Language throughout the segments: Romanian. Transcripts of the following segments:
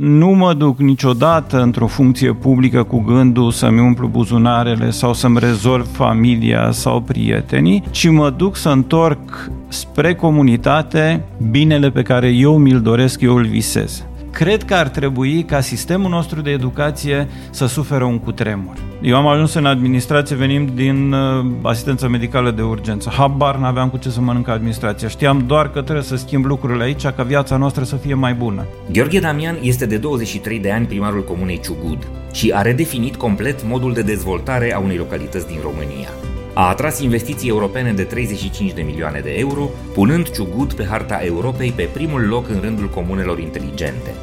nu mă duc niciodată într-o funcție publică cu gândul să-mi umplu buzunarele sau să-mi rezolv familia sau prietenii, ci mă duc să întorc spre comunitate binele pe care eu mi-l doresc, eu îl visez. Cred că ar trebui ca sistemul nostru de educație să suferă un cutremur. Eu am ajuns în administrație venim din uh, asistență medicală de urgență. Habar n-aveam cu ce să mănânc administrația. Știam doar că trebuie să schimb lucrurile aici ca viața noastră să fie mai bună. Gheorghe Damian este de 23 de ani primarul comunei Ciugud și a redefinit complet modul de dezvoltare a unei localități din România. A atras investiții europene de 35 de milioane de euro, punând Ciugud pe harta Europei pe primul loc în rândul comunelor inteligente.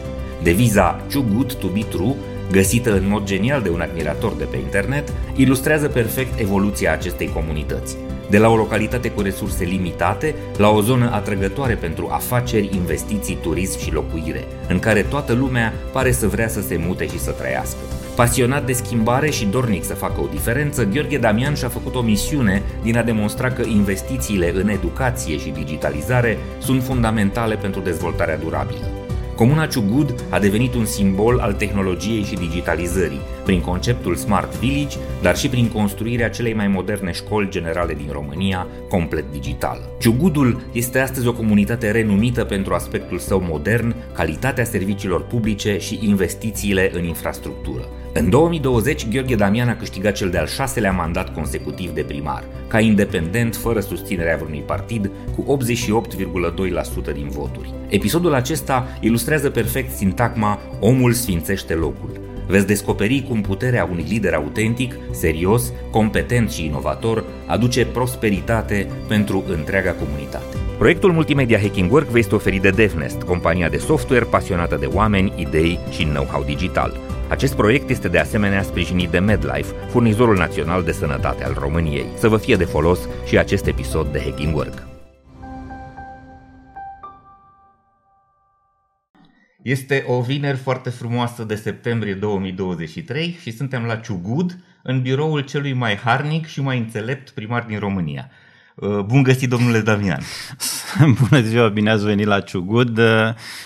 Deviza Too Good to be True găsită în mod genial de un admirator de pe internet, ilustrează perfect evoluția acestei comunități. De la o localitate cu resurse limitate la o zonă atrăgătoare pentru afaceri, investiții, turism și locuire, în care toată lumea pare să vrea să se mute și să trăiască. Pasionat de schimbare și dornic să facă o diferență, Gheorghe Damian și-a făcut o misiune din a demonstra că investițiile în educație și digitalizare sunt fundamentale pentru dezvoltarea durabilă. Comuna Ciugud a devenit un simbol al tehnologiei și digitalizării, prin conceptul Smart Village, dar și prin construirea celei mai moderne școli generale din România, complet digitală. Ciugudul este astăzi o comunitate renumită pentru aspectul său modern, calitatea serviciilor publice și investițiile în infrastructură. În 2020, Gheorghe Damian a câștigat cel de-al șaselea mandat consecutiv de primar, ca independent, fără susținerea vreunui partid, cu 88,2% din voturi. Episodul acesta ilustrează perfect sintagma Omul sfințește locul. Veți descoperi cum puterea unui lider autentic, serios, competent și inovator aduce prosperitate pentru întreaga comunitate. Proiectul multimedia Hacking Work vă este oferit de DevNest, compania de software pasionată de oameni, idei și know-how digital. Acest proiect este de asemenea sprijinit de MedLife, furnizorul național de sănătate al României. Să vă fie de folos și acest episod de Hacking Work. Este o vineri foarte frumoasă de septembrie 2023 și suntem la Ciugud, în biroul celui mai harnic și mai înțelept primar din România. Uh, bun găsit, domnule Damian! Bună ziua, bine ați venit la Ciugud. Uh,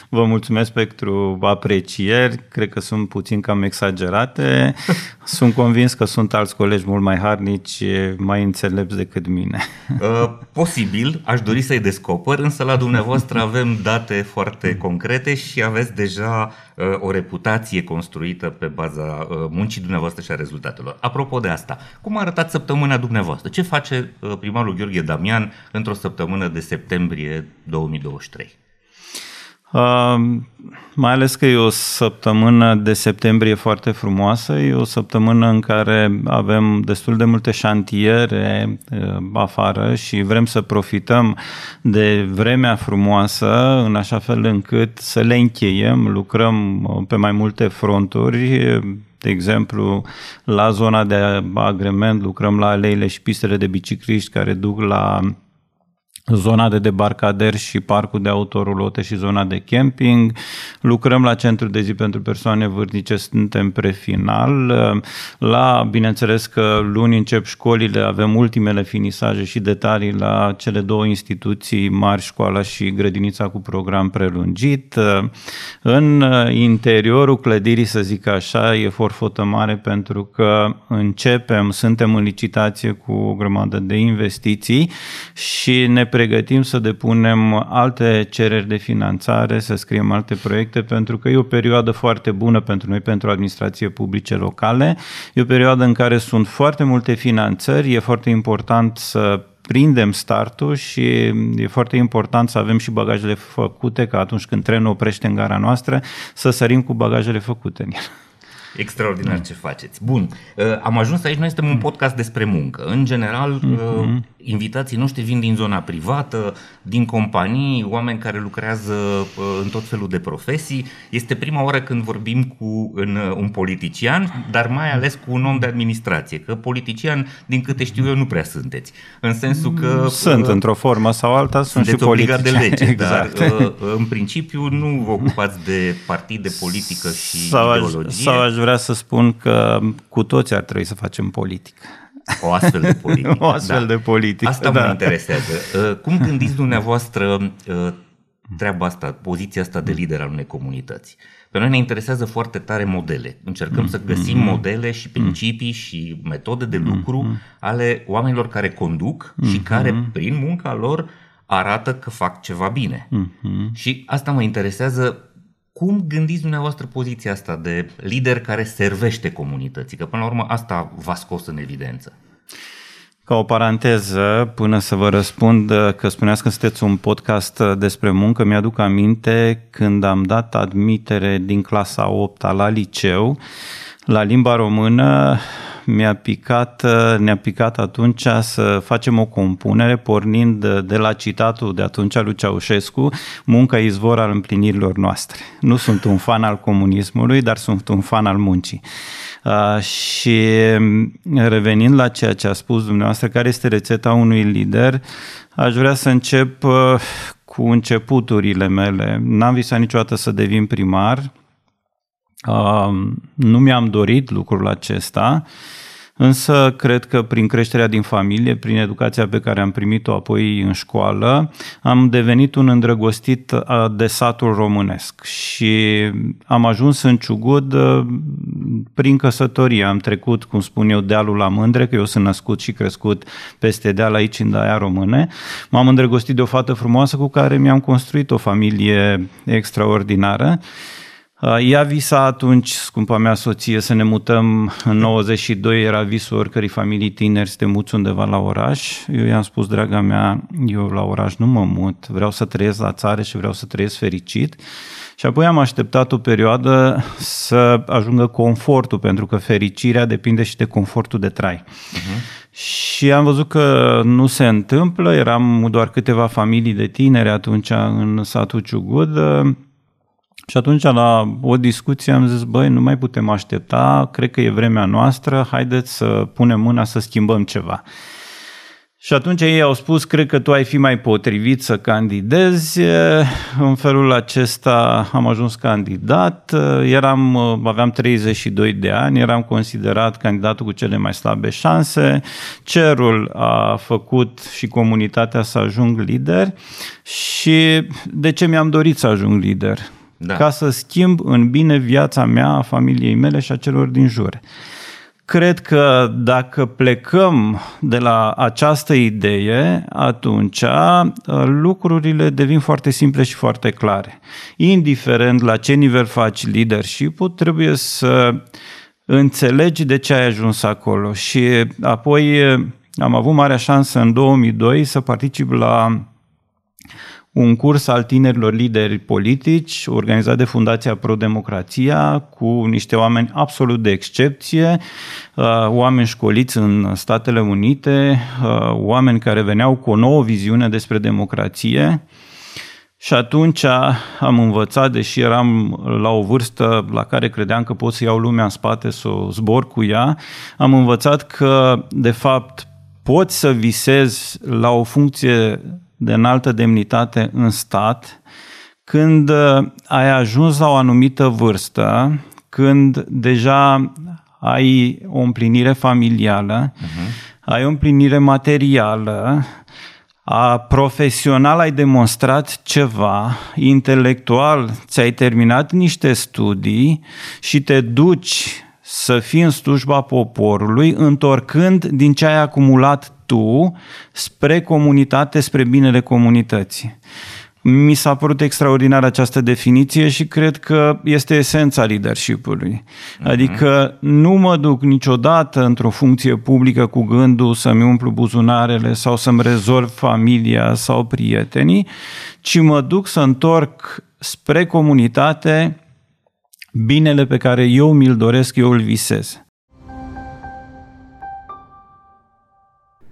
vă mulțumesc pentru aprecieri. Cred că sunt puțin cam exagerate. Sunt convins că sunt alți colegi mult mai harnici, mai înțelepți decât mine. Uh, posibil, aș dori să-i descoper, însă la dumneavoastră avem date foarte concrete și aveți deja o reputație construită pe baza muncii dumneavoastră și a rezultatelor. Apropo de asta, cum a arătat săptămâna dumneavoastră? Ce face primarul Gheorghe Damian într-o săptămână de septembrie 2023? Uh, mai ales că e o săptămână de septembrie foarte frumoasă, e o săptămână în care avem destul de multe șantiere uh, afară și vrem să profităm de vremea frumoasă în așa fel încât să le încheiem, lucrăm uh, pe mai multe fronturi, de exemplu, la zona de agrement lucrăm la aleile și pistele de bicicliști care duc la zona de debarcader și parcul de autorulote și zona de camping. Lucrăm la centru de zi pentru persoane vârstnice, suntem pre final. La, bineînțeles că luni încep școlile, avem ultimele finisaje și detalii la cele două instituții mari, școala și grădinița cu program prelungit. În interiorul clădirii, să zic așa, e forfotă mare pentru că începem, suntem în licitație cu o grămadă de investiții și ne pregătim să depunem alte cereri de finanțare, să scriem alte proiecte, pentru că e o perioadă foarte bună pentru noi, pentru administrație publice locale. E o perioadă în care sunt foarte multe finanțări, e foarte important să prindem startul și e foarte important să avem și bagajele făcute, ca atunci când trenul oprește în gara noastră, să sărim cu bagajele făcute în el. Extraordinar mm. ce faceți. Bun, uh, am ajuns aici, noi suntem un podcast despre muncă. În general, mm-hmm. invitații noștri vin din zona privată, din companii, oameni care lucrează uh, în tot felul de profesii. Este prima oară când vorbim cu un, un politician, dar mai ales cu un om de administrație, că politician, din câte știu eu, nu prea sunteți. În sensul că... Sunt într-o formă sau alta, sunt și obligat de lege, exact. dar în principiu nu vă ocupați de partid, de politică și sau ideologie. Sau aș vrea să spun că cu toți ar trebui să facem politică. O astfel de politică. o astfel da. de politică, Asta da. mă interesează. Uh, cum gândiți dumneavoastră uh, treaba asta, poziția asta de lider al unei comunități. Pe noi ne interesează foarte tare modele. Încercăm să găsim modele și principii și metode de lucru ale oamenilor care conduc și care, prin munca lor, arată că fac ceva bine. Și asta mă interesează cum gândiți dumneavoastră poziția asta de lider care servește comunității? Că până la urmă asta v-a scos în evidență. Ca o paranteză, până să vă răspund că spuneați că sunteți un podcast despre muncă, mi-aduc aminte când am dat admitere din clasa 8 la liceu, la limba română, mi-a picat, ne-a picat atunci să facem o compunere pornind de la citatul de atunci lui Ceaușescu, munca izvor al împlinirilor noastre. Nu sunt un fan al comunismului, dar sunt un fan al muncii. Uh, și revenind la ceea ce a spus dumneavoastră, care este rețeta unui lider, aș vrea să încep uh, cu începuturile mele. N-am visat niciodată să devin primar, uh, nu mi-am dorit lucrul acesta, Însă cred că prin creșterea din familie, prin educația pe care am primit-o apoi în școală, am devenit un îndrăgostit de satul românesc și am ajuns în Ciugud prin căsătorie. Am trecut, cum spun eu, dealul la mândre, că eu sunt născut și crescut peste deal aici în Daia Române. M-am îndrăgostit de o fată frumoasă cu care mi-am construit o familie extraordinară Uh, ea visa atunci, scumpa mea soție, să ne mutăm în 92, era visul oricărei familii tineri să te muți undeva la oraș. Eu i-am spus, draga mea, eu la oraș nu mă mut, vreau să trăiesc la țară și vreau să trăiesc fericit. Și apoi am așteptat o perioadă să ajungă confortul, pentru că fericirea depinde și de confortul de trai. Uh-huh. Și am văzut că nu se întâmplă, eram doar câteva familii de tineri atunci în satul Ciugud, și atunci la o discuție am zis, băi, nu mai putem aștepta, cred că e vremea noastră, haideți să punem mâna să schimbăm ceva. Și atunci ei au spus, cred că tu ai fi mai potrivit să candidezi. În felul acesta am ajuns candidat. Eram, aveam 32 de ani, eram considerat candidatul cu cele mai slabe șanse. Cerul a făcut și comunitatea să ajung lider. Și de ce mi-am dorit să ajung lider? Da. ca să schimb în bine viața mea, a familiei mele și a celor din jur. Cred că dacă plecăm de la această idee, atunci uh, lucrurile devin foarte simple și foarte clare. Indiferent la ce nivel faci leadership trebuie să înțelegi de ce ai ajuns acolo. Și apoi uh, am avut marea șansă în 2002 să particip la un curs al tinerilor lideri politici organizat de Fundația Pro-Democrația cu niște oameni absolut de excepție, uh, oameni școliți în Statele Unite, uh, oameni care veneau cu o nouă viziune despre democrație. Și atunci am învățat, deși eram la o vârstă la care credeam că pot să iau lumea în spate, să o zbor cu ea, am învățat că, de fapt, poți să visezi la o funcție de înaltă demnitate în stat, când uh, ai ajuns la o anumită vârstă, când deja ai o împlinire familială, uh-huh. ai o împlinire materială, a profesional ai demonstrat ceva, intelectual ți-ai terminat niște studii și te duci să fii în slujba poporului, întorcând din ce ai acumulat tu spre comunitate, spre binele comunității. Mi s-a părut extraordinar această definiție și cred că este esența leadership-ului. Mhm. Adică nu mă duc niciodată într-o funcție publică cu gândul să-mi umplu buzunarele sau să-mi rezolv familia sau prietenii, ci mă duc să întorc spre comunitate binele pe care eu mi-l doresc, eu îl visez.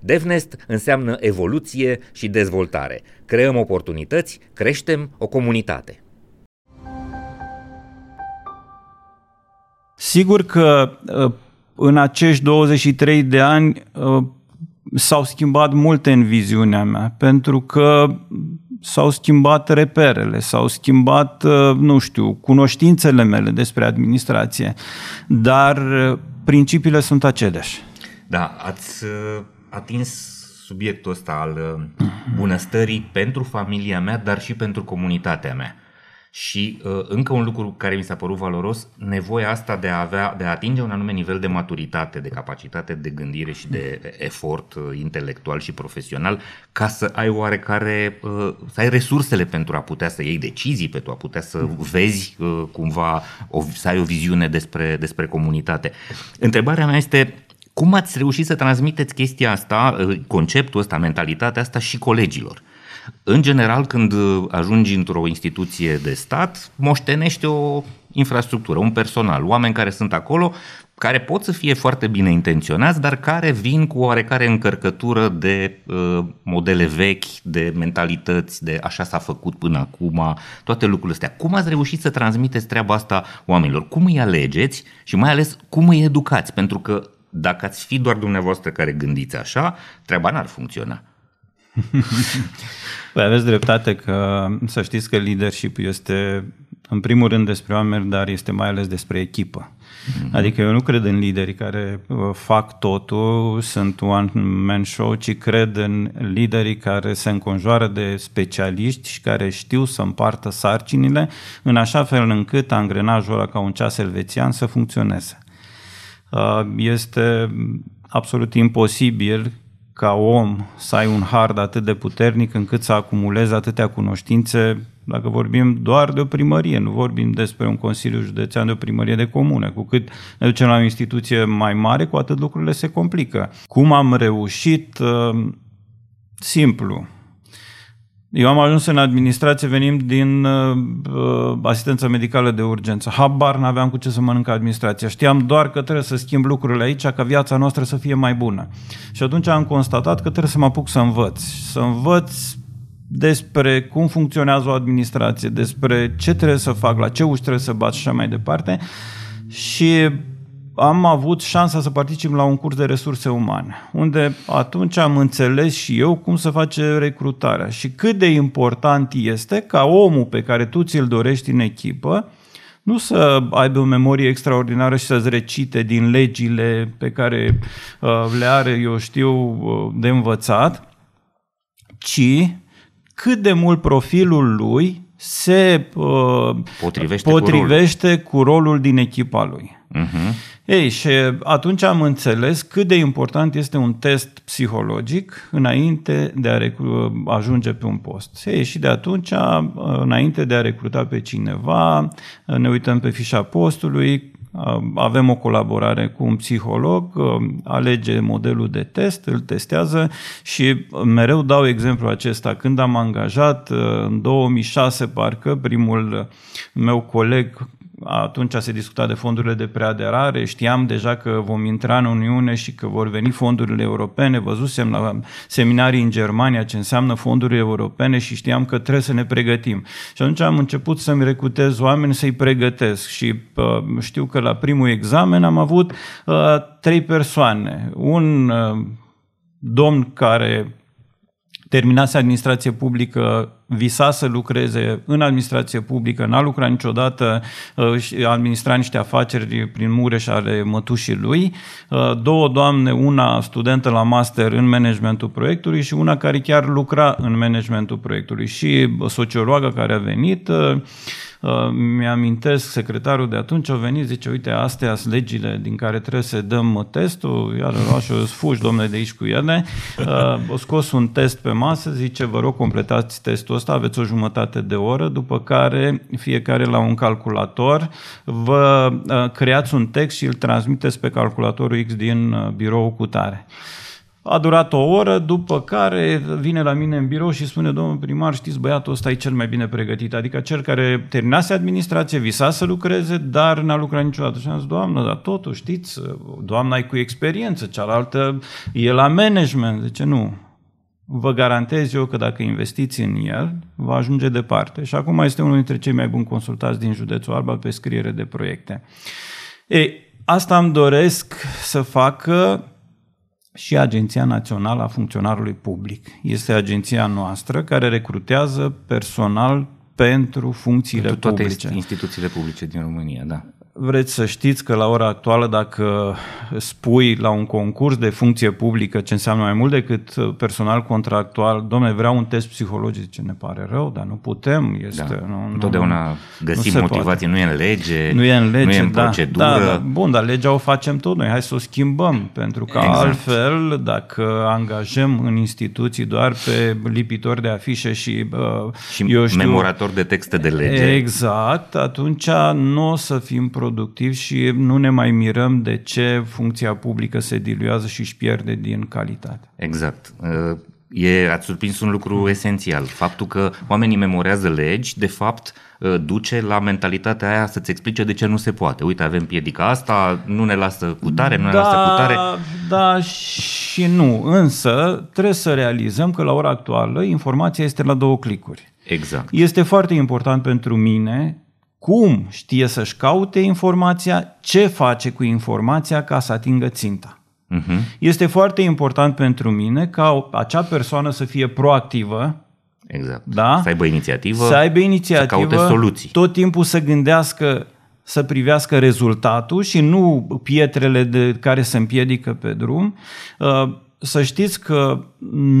DevNest înseamnă evoluție și dezvoltare. Creăm oportunități, creștem o comunitate. Sigur că în acești 23 de ani s-au schimbat multe în viziunea mea, pentru că s-au schimbat reperele, s-au schimbat, nu știu, cunoștințele mele despre administrație, dar principiile sunt aceleași. Da, ați atins subiectul ăsta al bunăstării pentru familia mea, dar și pentru comunitatea mea. Și uh, încă un lucru care mi s-a părut valoros, nevoia asta de a, avea, de a atinge un anume nivel de maturitate, de capacitate de gândire și de efort uh, intelectual și profesional, ca să ai oarecare, uh, să ai resursele pentru a putea să iei decizii, pentru a putea să vezi uh, cumva, o, să ai o viziune despre, despre comunitate. Întrebarea mea este, cum ați reușit să transmiteți chestia asta, uh, conceptul ăsta, mentalitatea asta și colegilor? În general, când ajungi într-o instituție de stat, moștenește o infrastructură, un personal, oameni care sunt acolo, care pot să fie foarte bine intenționați, dar care vin cu oarecare încărcătură de uh, modele vechi, de mentalități, de așa s-a făcut până acum, toate lucrurile astea. Cum ați reușit să transmiteți treaba asta oamenilor? Cum îi alegeți și mai ales cum îi educați? Pentru că dacă ați fi doar dumneavoastră care gândiți așa, treaba n-ar funcționa. Păi aveți dreptate că să știți că leadership este în primul rând despre oameni, dar este mai ales despre echipă. Mm-hmm. Adică eu nu cred în liderii care uh, fac totul, sunt one man show, ci cred în liderii care se înconjoară de specialiști și care știu să împartă sarcinile în așa fel încât angrenajul ăla ca un ceas elvețian să funcționeze. Uh, este absolut imposibil ca om să ai un hard atât de puternic încât să acumulezi atâtea cunoștințe, dacă vorbim doar de o primărie, nu vorbim despre un Consiliu Județean de o primărie de comune. Cu cât ne ducem la o instituție mai mare, cu atât lucrurile se complică. Cum am reușit? Uh, simplu. Eu am ajuns în administrație, venim din uh, uh, asistență medicală de urgență. Habar n-aveam cu ce să mănânc administrația. Știam doar că trebuie să schimb lucrurile aici ca viața noastră să fie mai bună. Și atunci am constatat că trebuie să mă apuc să învăț. Să învăț despre cum funcționează o administrație, despre ce trebuie să fac, la ce uși trebuie să bat și așa mai departe. Și am avut șansa să particip la un curs de resurse umane, unde atunci am înțeles și eu cum să face recrutarea și cât de important este ca omul pe care tu ți-l dorești în echipă nu să aibă o memorie extraordinară și să-ți recite din legile pe care uh, le are, eu știu, uh, de învățat, ci cât de mult profilul lui se uh, potrivește, potrivește cu, rolul. cu rolul din echipa lui. Uh-huh. Ei, și atunci am înțeles cât de important este un test psihologic înainte de a ajunge pe un post. Ei, și de atunci, înainte de a recruta pe cineva, ne uităm pe fișa postului, avem o colaborare cu un psiholog, alege modelul de test, îl testează și mereu dau exemplu acesta. Când am angajat în 2006, parcă, primul meu coleg atunci se discuta de fondurile de preaderare, știam deja că vom intra în Uniune și că vor veni fondurile europene, văzusem la seminarii în Germania ce înseamnă fondurile europene și știam că trebuie să ne pregătim. Și atunci am început să-mi recrutez oameni să-i pregătesc și uh, știu că la primul examen am avut uh, trei persoane. Un uh, domn care terminase administrație publică, visa să lucreze în administrație publică, n-a lucrat niciodată, uh, administra niște afaceri prin Mureș ale mătușii lui, uh, două doamne, una studentă la master în managementul proiectului și una care chiar lucra în managementul proiectului. Și sociologă care a venit, uh, Uh, mi-amintesc, secretarul de atunci a venit, zice, uite, astea sunt legile din care trebuie să dăm testul, iar și o fugi, domnule, de aici cu ele. Uh, o scos un test pe masă, zice, vă rog, completați testul ăsta, aveți o jumătate de oră, după care fiecare la un calculator vă uh, creați un text și îl transmiteți pe calculatorul X din birou cu tare. A durat o oră, după care vine la mine în birou și spune, domnul primar, știți, băiatul ăsta e cel mai bine pregătit, adică cel care terminase administrație, visa să lucreze, dar n-a lucrat niciodată. Și am zis, doamnă, dar totul, știți, doamna e cu experiență, cealaltă e la management. Zice, nu, vă garantez eu că dacă investiți în el, va ajunge departe. Și acum este unul dintre cei mai buni consultați din județul Alba pe scriere de proiecte. E, asta îmi doresc să facă și Agenția Națională a Funcționarului Public. Este agenția noastră care recrutează personal pentru funcțiile pentru toate publice. instituțiile publice din România, da vreți să știți că la ora actuală dacă spui la un concurs de funcție publică ce înseamnă mai mult decât personal contractual, domnule, vreau un test psihologic, ce ne pare rău, dar nu putem. Este, da. nu, Întotdeauna nu, găsim nu motivație, poate. nu e în lege, nu e în, lege, nu e în da, procedură. Da, da, bun, dar legea o facem tot noi, hai să o schimbăm, pentru că exact. altfel, dacă angajăm în instituții doar pe lipitori de afișe și, uh, și eu știu, memorator de texte de lege. Exact, atunci nu o să fim productiv și nu ne mai mirăm de ce funcția publică se diluează și își pierde din calitate. Exact. E, ați surprins un lucru esențial. Faptul că oamenii memorează legi, de fapt, duce la mentalitatea aia să-ți explice de ce nu se poate. Uite, avem piedica asta, nu ne lasă cu tare, nu ne da, lasă cu tare. Da și nu. Însă trebuie să realizăm că la ora actuală informația este la două clicuri. Exact. Este foarte important pentru mine cum știe să-și caute informația, ce face cu informația ca să atingă ținta. Uh-huh. Este foarte important pentru mine ca acea persoană să fie proactivă, exact. da? să aibă inițiativă, să aibă inițiativă, să caute soluții. Tot timpul să gândească să privească rezultatul și nu pietrele de care se împiedică pe drum. Uh, să știți că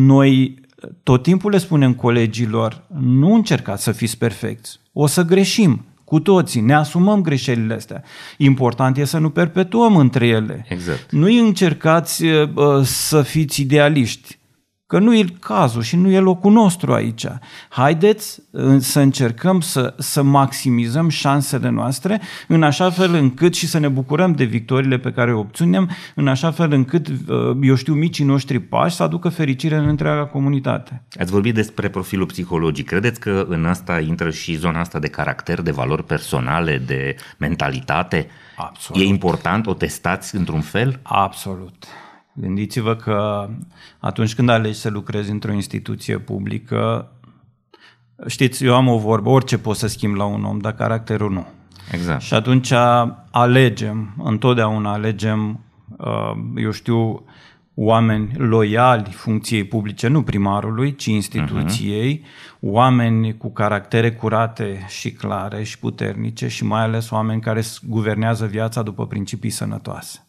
noi tot timpul le spunem colegilor, nu încercați să fiți perfecți, o să greșim. Cu toții, ne asumăm greșelile astea. Important e să nu perpetuăm între ele. Exact. Nu încercați uh, să fiți idealiști. Că nu e cazul și nu e locul nostru aici. Haideți uh, să încercăm să, să maximizăm șansele noastre în așa fel încât și să ne bucurăm de victoriile pe care o obținem, în așa fel încât, uh, eu știu, micii noștri pași să aducă fericire în întreaga comunitate. Ați vorbit despre profilul psihologic. Credeți că în asta intră și zona asta de caracter, de valori personale, de mentalitate? Absolut. E important? O testați într-un fel? Absolut. Gândiți-vă că atunci când alegi să lucrezi într-o instituție publică, știți, eu am o vorbă, orice poți să schimbi la un om, dar caracterul nu. Exact. Și atunci alegem, întotdeauna alegem, uh, eu știu, oameni loiali funcției publice, nu primarului, ci instituției, uh-huh. oameni cu caractere curate și clare și puternice și mai ales oameni care guvernează viața după principii sănătoase.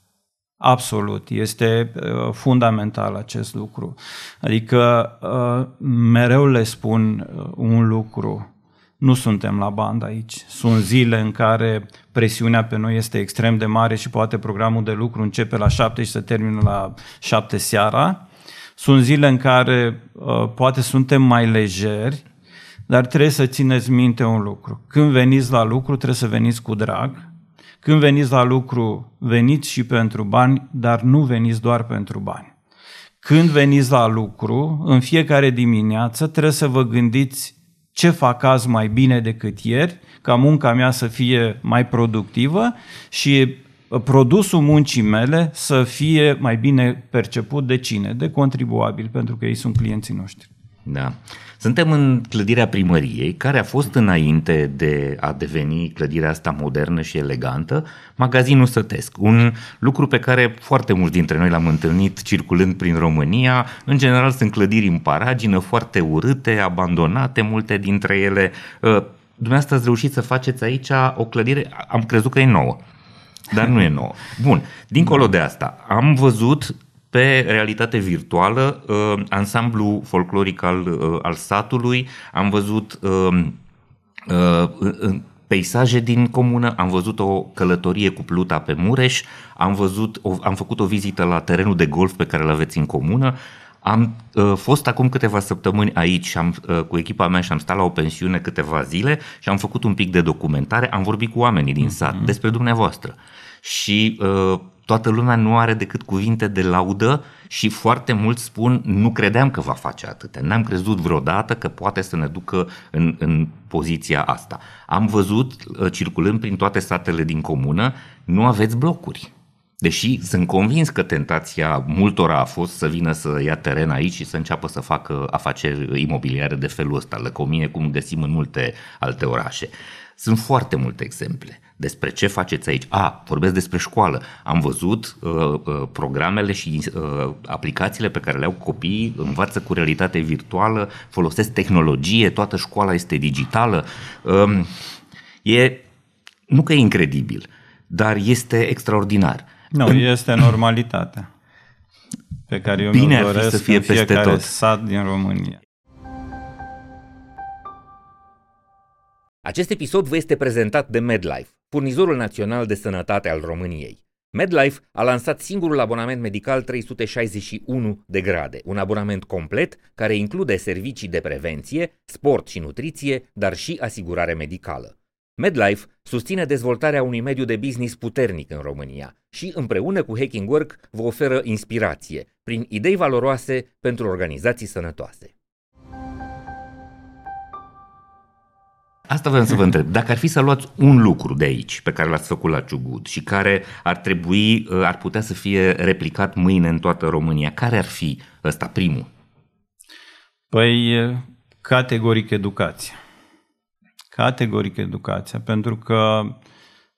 Absolut, este uh, fundamental acest lucru. Adică uh, mereu le spun uh, un lucru, nu suntem la bandă aici. Sunt zile în care presiunea pe noi este extrem de mare și poate programul de lucru începe la șapte și se termină la șapte seara. Sunt zile în care poate suntem mai lejeri, dar trebuie să țineți minte un lucru. Când veniți la lucru, trebuie să veniți cu drag, când veniți la lucru, veniți și pentru bani, dar nu veniți doar pentru bani. Când veniți la lucru, în fiecare dimineață trebuie să vă gândiți ce fac azi mai bine decât ieri, ca munca mea să fie mai productivă și produsul muncii mele să fie mai bine perceput de cine? De contribuabil, pentru că ei sunt clienții noștri. Da. Suntem în clădirea primăriei, care a fost înainte de a deveni clădirea asta modernă și elegantă, magazinul sătesc. Un lucru pe care foarte mulți dintre noi l-am întâlnit circulând prin România. În general sunt clădiri în paragină, foarte urâte, abandonate, multe dintre ele. Uh, dumneavoastră ați reușit să faceți aici o clădire, am crezut că e nouă dar nu e nouă. Bun, dincolo de asta, am văzut pe realitate virtuală, uh, ansamblu folcloric al, uh, al satului, am văzut uh, uh, peisaje din comună, am văzut o călătorie cu pluta pe Mureș, am, văzut o, am făcut o vizită la terenul de golf pe care îl aveți în comună, am uh, fost acum câteva săptămâni aici și am, uh, cu echipa mea și am stat la o pensiune câteva zile și am făcut un pic de documentare, am vorbit cu oamenii din sat mm-hmm. despre dumneavoastră. Și uh, toată lumea nu are decât cuvinte de laudă și foarte mulți spun nu credeam că va face atâtea, n-am crezut vreodată că poate să ne ducă în, în poziția asta. Am văzut, uh, circulând prin toate satele din comună, nu aveți blocuri. Deși sunt convins că tentația multora a fost să vină să ia teren aici și să înceapă să facă afaceri imobiliare de felul ăsta, lăcomie cum găsim în multe alte orașe. Sunt foarte multe exemple. Despre ce faceți aici? A, vorbesc despre școală. Am văzut uh, uh, programele și uh, aplicațiile pe care le au copiii, învață cu realitate virtuală, folosesc tehnologie, toată școala este digitală. Uh, e, nu că e incredibil, dar este extraordinar. Nu, în... este normalitatea pe care eu Bine mi-o doresc să fie în peste fiecare tot. sat din România. Acest episod vă este prezentat de MedLife, furnizorul național de sănătate al României. MedLife a lansat singurul abonament medical 361 de grade, un abonament complet care include servicii de prevenție, sport și nutriție, dar și asigurare medicală. MedLife susține dezvoltarea unui mediu de business puternic în România și, împreună cu Hacking Work, vă oferă inspirație prin idei valoroase pentru organizații sănătoase. Asta vreau să vă întreb. Dacă ar fi să luați un lucru de aici pe care l-ați făcut la Ciugud și care ar trebui, ar putea să fie replicat mâine în toată România, care ar fi ăsta primul? Păi, categoric educația. Categoric educația, pentru că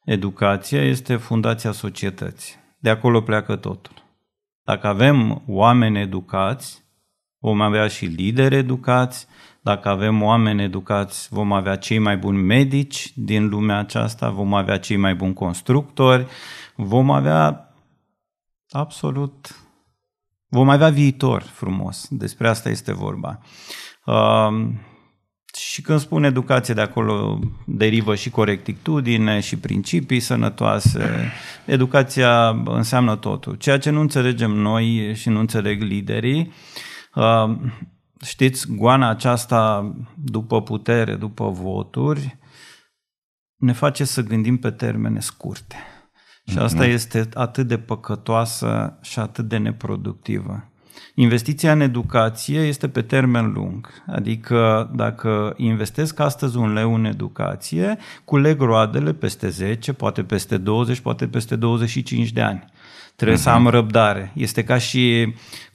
educația este fundația societății. De acolo pleacă totul. Dacă avem oameni educați, vom avea și lideri educați, dacă avem oameni educați, vom avea cei mai buni medici din lumea aceasta, vom avea cei mai buni constructori, vom avea absolut, vom avea viitor frumos. Despre asta este vorba. Uh, și când spun educație, de acolo derivă și corectitudine și principii sănătoase. Educația înseamnă totul. Ceea ce nu înțelegem noi și nu înțeleg liderii, uh, știți, goana aceasta după putere, după voturi, ne face să gândim pe termene scurte. Și asta este atât de păcătoasă și atât de neproductivă. Investiția în educație este pe termen lung. Adică dacă investesc astăzi un leu în educație, culeg roadele peste 10, poate peste 20, poate peste 25 de ani. Trebuie uh-huh. să am răbdare. Este ca și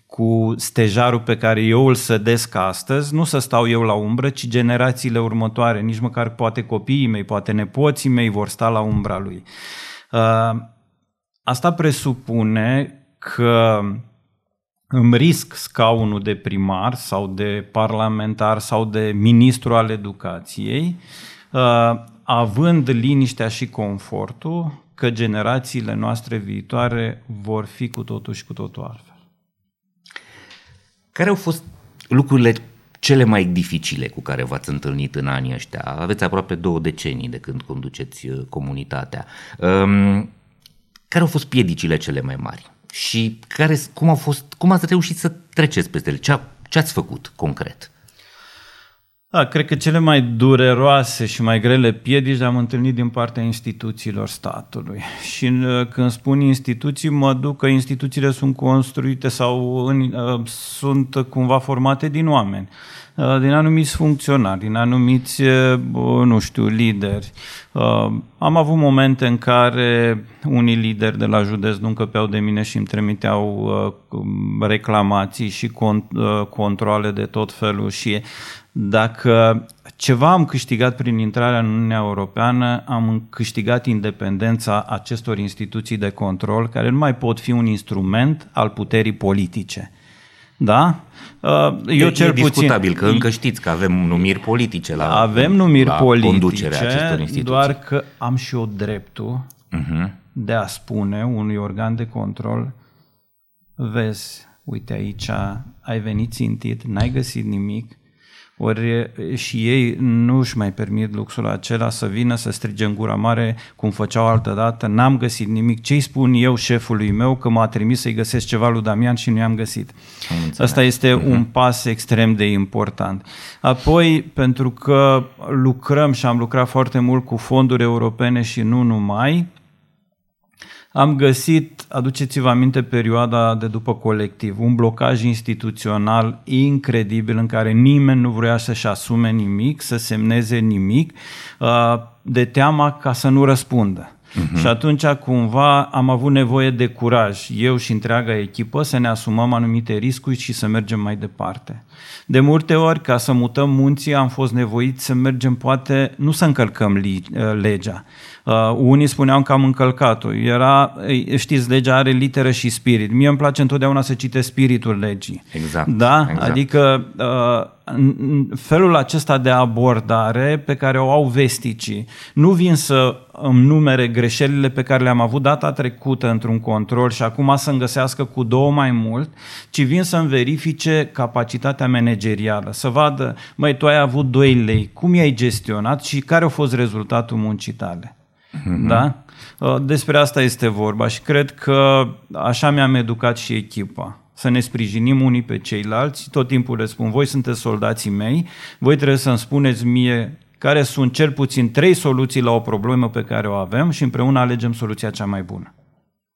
cu stejarul pe care eu îl sădesc astăzi, nu să stau eu la umbră, ci generațiile următoare, nici măcar poate copiii mei, poate nepoții mei vor sta la umbra lui. Asta presupune că îmi risc scaunul de primar sau de parlamentar sau de ministru al educației, având liniștea și confortul că generațiile noastre viitoare vor fi cu totul și cu totul altfel. Care au fost lucrurile cele mai dificile cu care v-ați întâlnit în anii ăștia? Aveți aproape două decenii de când conduceți uh, comunitatea. Um, care au fost piedicile cele mai mari? Și care, cum, au fost, cum ați reușit să treceți peste ele? Ce, ce ați făcut concret? Da, cred că cele mai dureroase și mai grele piedici le-am întâlnit din partea instituțiilor statului. Și uh, când spun instituții, mă duc că instituțiile sunt construite sau în, uh, sunt cumva formate din oameni, uh, din anumiți funcționari, din anumiți, nu știu, lideri. Am avut momente în care unii lideri de la județ nu încăpeau de mine și îmi trimiteau reclamații și controle de tot felul și dacă ceva am câștigat prin intrarea în Uniunea Europeană, am câștigat independența acestor instituții de control, care nu mai pot fi un instrument al puterii politice. Da? Uh, eu e, cel e discutabil puțin, că încă știți că avem numiri politice la Avem numiri la politice, doar că am și eu dreptul uh-huh. de a spune unui organ de control vezi, uite aici ai venit țintit, n-ai găsit nimic, ori și ei nu își mai permit luxul acela să vină să strige în gura mare cum făceau altă dată, n-am găsit nimic. Ce-i spun eu șefului meu că m-a trimis să-i găsesc ceva lui Damian și nu i-am găsit. Asta este uh-huh. un pas extrem de important. Apoi, pentru că lucrăm și am lucrat foarte mult cu fonduri europene și nu numai, am găsit, aduceți-vă aminte, perioada de după colectiv, un blocaj instituțional incredibil în care nimeni nu vrea să-și asume nimic, să semneze nimic, uh, de teama ca să nu răspundă. Uh-huh. Și atunci cumva am avut nevoie de curaj, eu și întreaga echipă, să ne asumăm anumite riscuri și să mergem mai departe. De multe ori, ca să mutăm munții, am fost nevoiți să mergem, poate, nu să încălcăm legea, Uh, unii spuneau că am încălcat-o. Era, știți, legea are literă și spirit. Mie îmi place întotdeauna să citesc spiritul legii. Exact. Da? Exact. Adică uh, felul acesta de abordare pe care o au vesticii nu vin să îmi numere greșelile pe care le-am avut data trecută într-un control și acum să-mi găsească cu două mai mult, ci vin să-mi verifice capacitatea managerială, să vadă, măi, tu ai avut 2 lei, cum i-ai gestionat și care a fost rezultatul muncii tale. Mm-hmm. Da? Uh, despre asta este vorba și cred că așa mi-am educat și echipa. Să ne sprijinim unii pe ceilalți. Tot timpul le spun, voi sunteți soldații mei, voi trebuie să-mi spuneți mie care sunt cel puțin trei soluții la o problemă pe care o avem și împreună alegem soluția cea mai bună.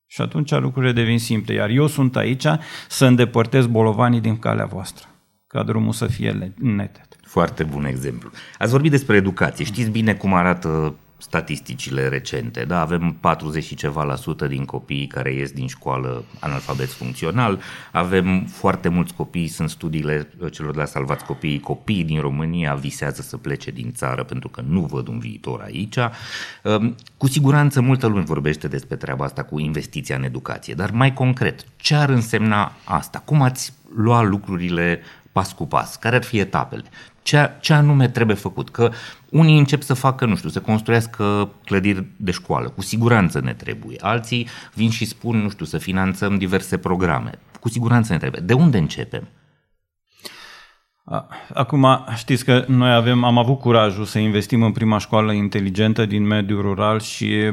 Și atunci lucrurile devin simple. Iar eu sunt aici să îndepărtez bolovanii din calea voastră, ca drumul să fie neted. Foarte bun exemplu. Ați vorbit despre educație. Știți bine cum arată statisticile recente. Da? Avem 40 și ceva la sută din copiii care ies din școală analfabeți funcțional, avem foarte mulți copii, sunt studiile celor de la Salvați Copiii, copiii din România visează să plece din țară pentru că nu văd un viitor aici. Ehm, cu siguranță multă lume vorbește despre treaba asta cu investiția în educație, dar mai concret, ce ar însemna asta? Cum ați lua lucrurile pas cu pas? Care ar fi etapele? Ce, ce anume trebuie făcut? Că unii încep să facă, nu știu, să construiască clădiri de școală. Cu siguranță ne trebuie. Alții vin și spun, nu știu, să finanțăm diverse programe. Cu siguranță ne trebuie. De unde începem? Acum, știți că noi avem, am avut curajul să investim în prima școală inteligentă din mediul rural și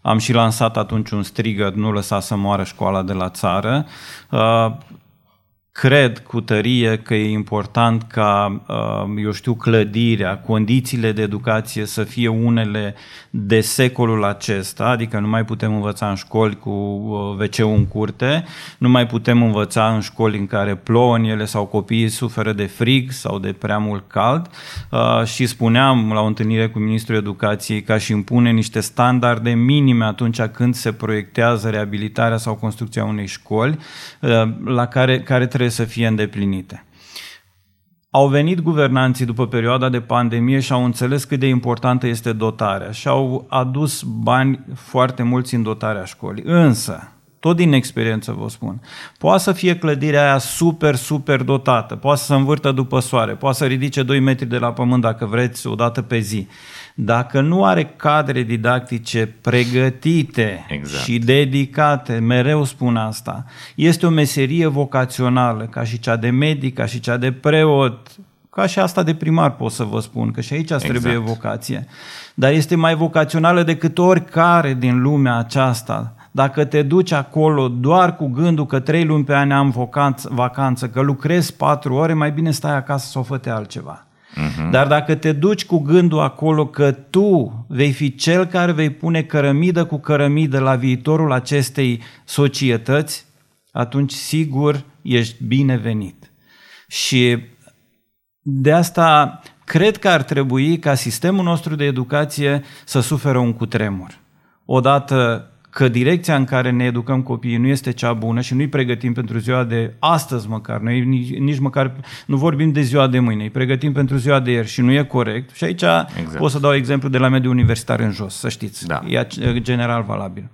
am și lansat atunci un strigăt, nu lăsa să moară școala de la țară cred cu tărie că e important ca, uh, eu știu, clădirea, condițiile de educație să fie unele de secolul acesta, adică nu mai putem învăța în școli cu uh, wc în curte, nu mai putem învăța în școli în care plouă în ele sau copiii suferă de frig sau de prea mult cald. Uh, și spuneam la o întâlnire cu Ministrul Educației ca și impune niște standarde minime atunci când se proiectează reabilitarea sau construcția unei școli la care, care trebuie trebuie să fie îndeplinite. Au venit guvernanții după perioada de pandemie și au înțeles cât de importantă este dotarea și au adus bani foarte mulți în dotarea școlii. Însă, tot din experiență vă spun, poate să fie clădirea aia super, super dotată, poate să se învârtă după soare, poate să ridice 2 metri de la pământ dacă vreți o dată pe zi. Dacă nu are cadre didactice pregătite exact. și dedicate, mereu spun asta, este o meserie vocațională, ca și cea de medic, ca și cea de preot, ca și asta de primar pot să vă spun, că și aici îți exact. trebuie vocație. Dar este mai vocațională decât oricare din lumea aceasta. Dacă te duci acolo doar cu gândul că trei luni pe an am vacanță, că lucrezi patru ore, mai bine stai acasă să o făte altceva. Uh-huh. Dar dacă te duci cu gândul acolo că tu vei fi cel care vei pune cărămidă cu cărămidă la viitorul acestei societăți, atunci sigur ești binevenit. Și de asta cred că ar trebui ca sistemul nostru de educație să suferă un cutremur. Odată că direcția în care ne educăm copiii nu este cea bună și nu-i pregătim pentru ziua de astăzi măcar, noi nici, nici măcar nu vorbim de ziua de mâine, îi pregătim pentru ziua de ieri și nu e corect. Și aici exact. pot să dau exemplu de la mediul universitar în jos, să știți. Da. E general valabil.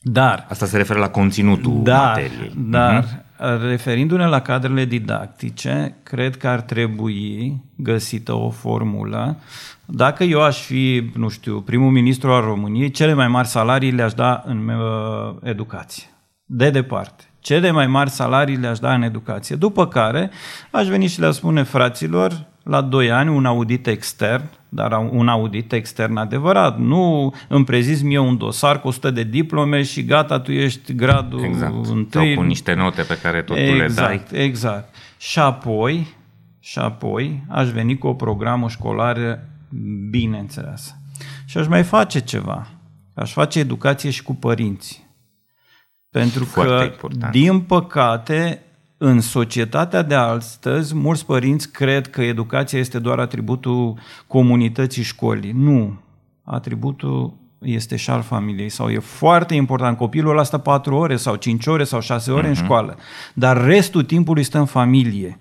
Dar... Asta se referă la conținutul dar, materiei. Dar, uh-huh. Referindu-ne la cadrele didactice, cred că ar trebui găsită o formulă dacă eu aș fi, nu știu, primul ministru al României, cele mai mari salarii le-aș da în uh, educație. De departe. Cele mai mari salarii le-aș da în educație. După care aș veni și le spune fraților, la 2 ani, un audit extern, dar un audit extern adevărat. Nu îmi preziți mie un dosar cu 100 de diplome și gata, tu ești gradul exact. întâi. Sau cu niște note pe care tot exact, le dai. Exact, exact. Și apoi, și apoi aș veni cu o programă școlară bineînțeles. Și aș mai face ceva. Aș face educație și cu părinții. Pentru Foarte că, important. din păcate, în societatea de astăzi, mulți părinți cred că educația este doar atributul comunității școlii. Nu. Atributul este și al familiei sau e foarte important. Copilul ăla stă 4 ore sau 5 ore sau 6 ore uh-huh. în mhm. școală, dar restul timpului stă în familie.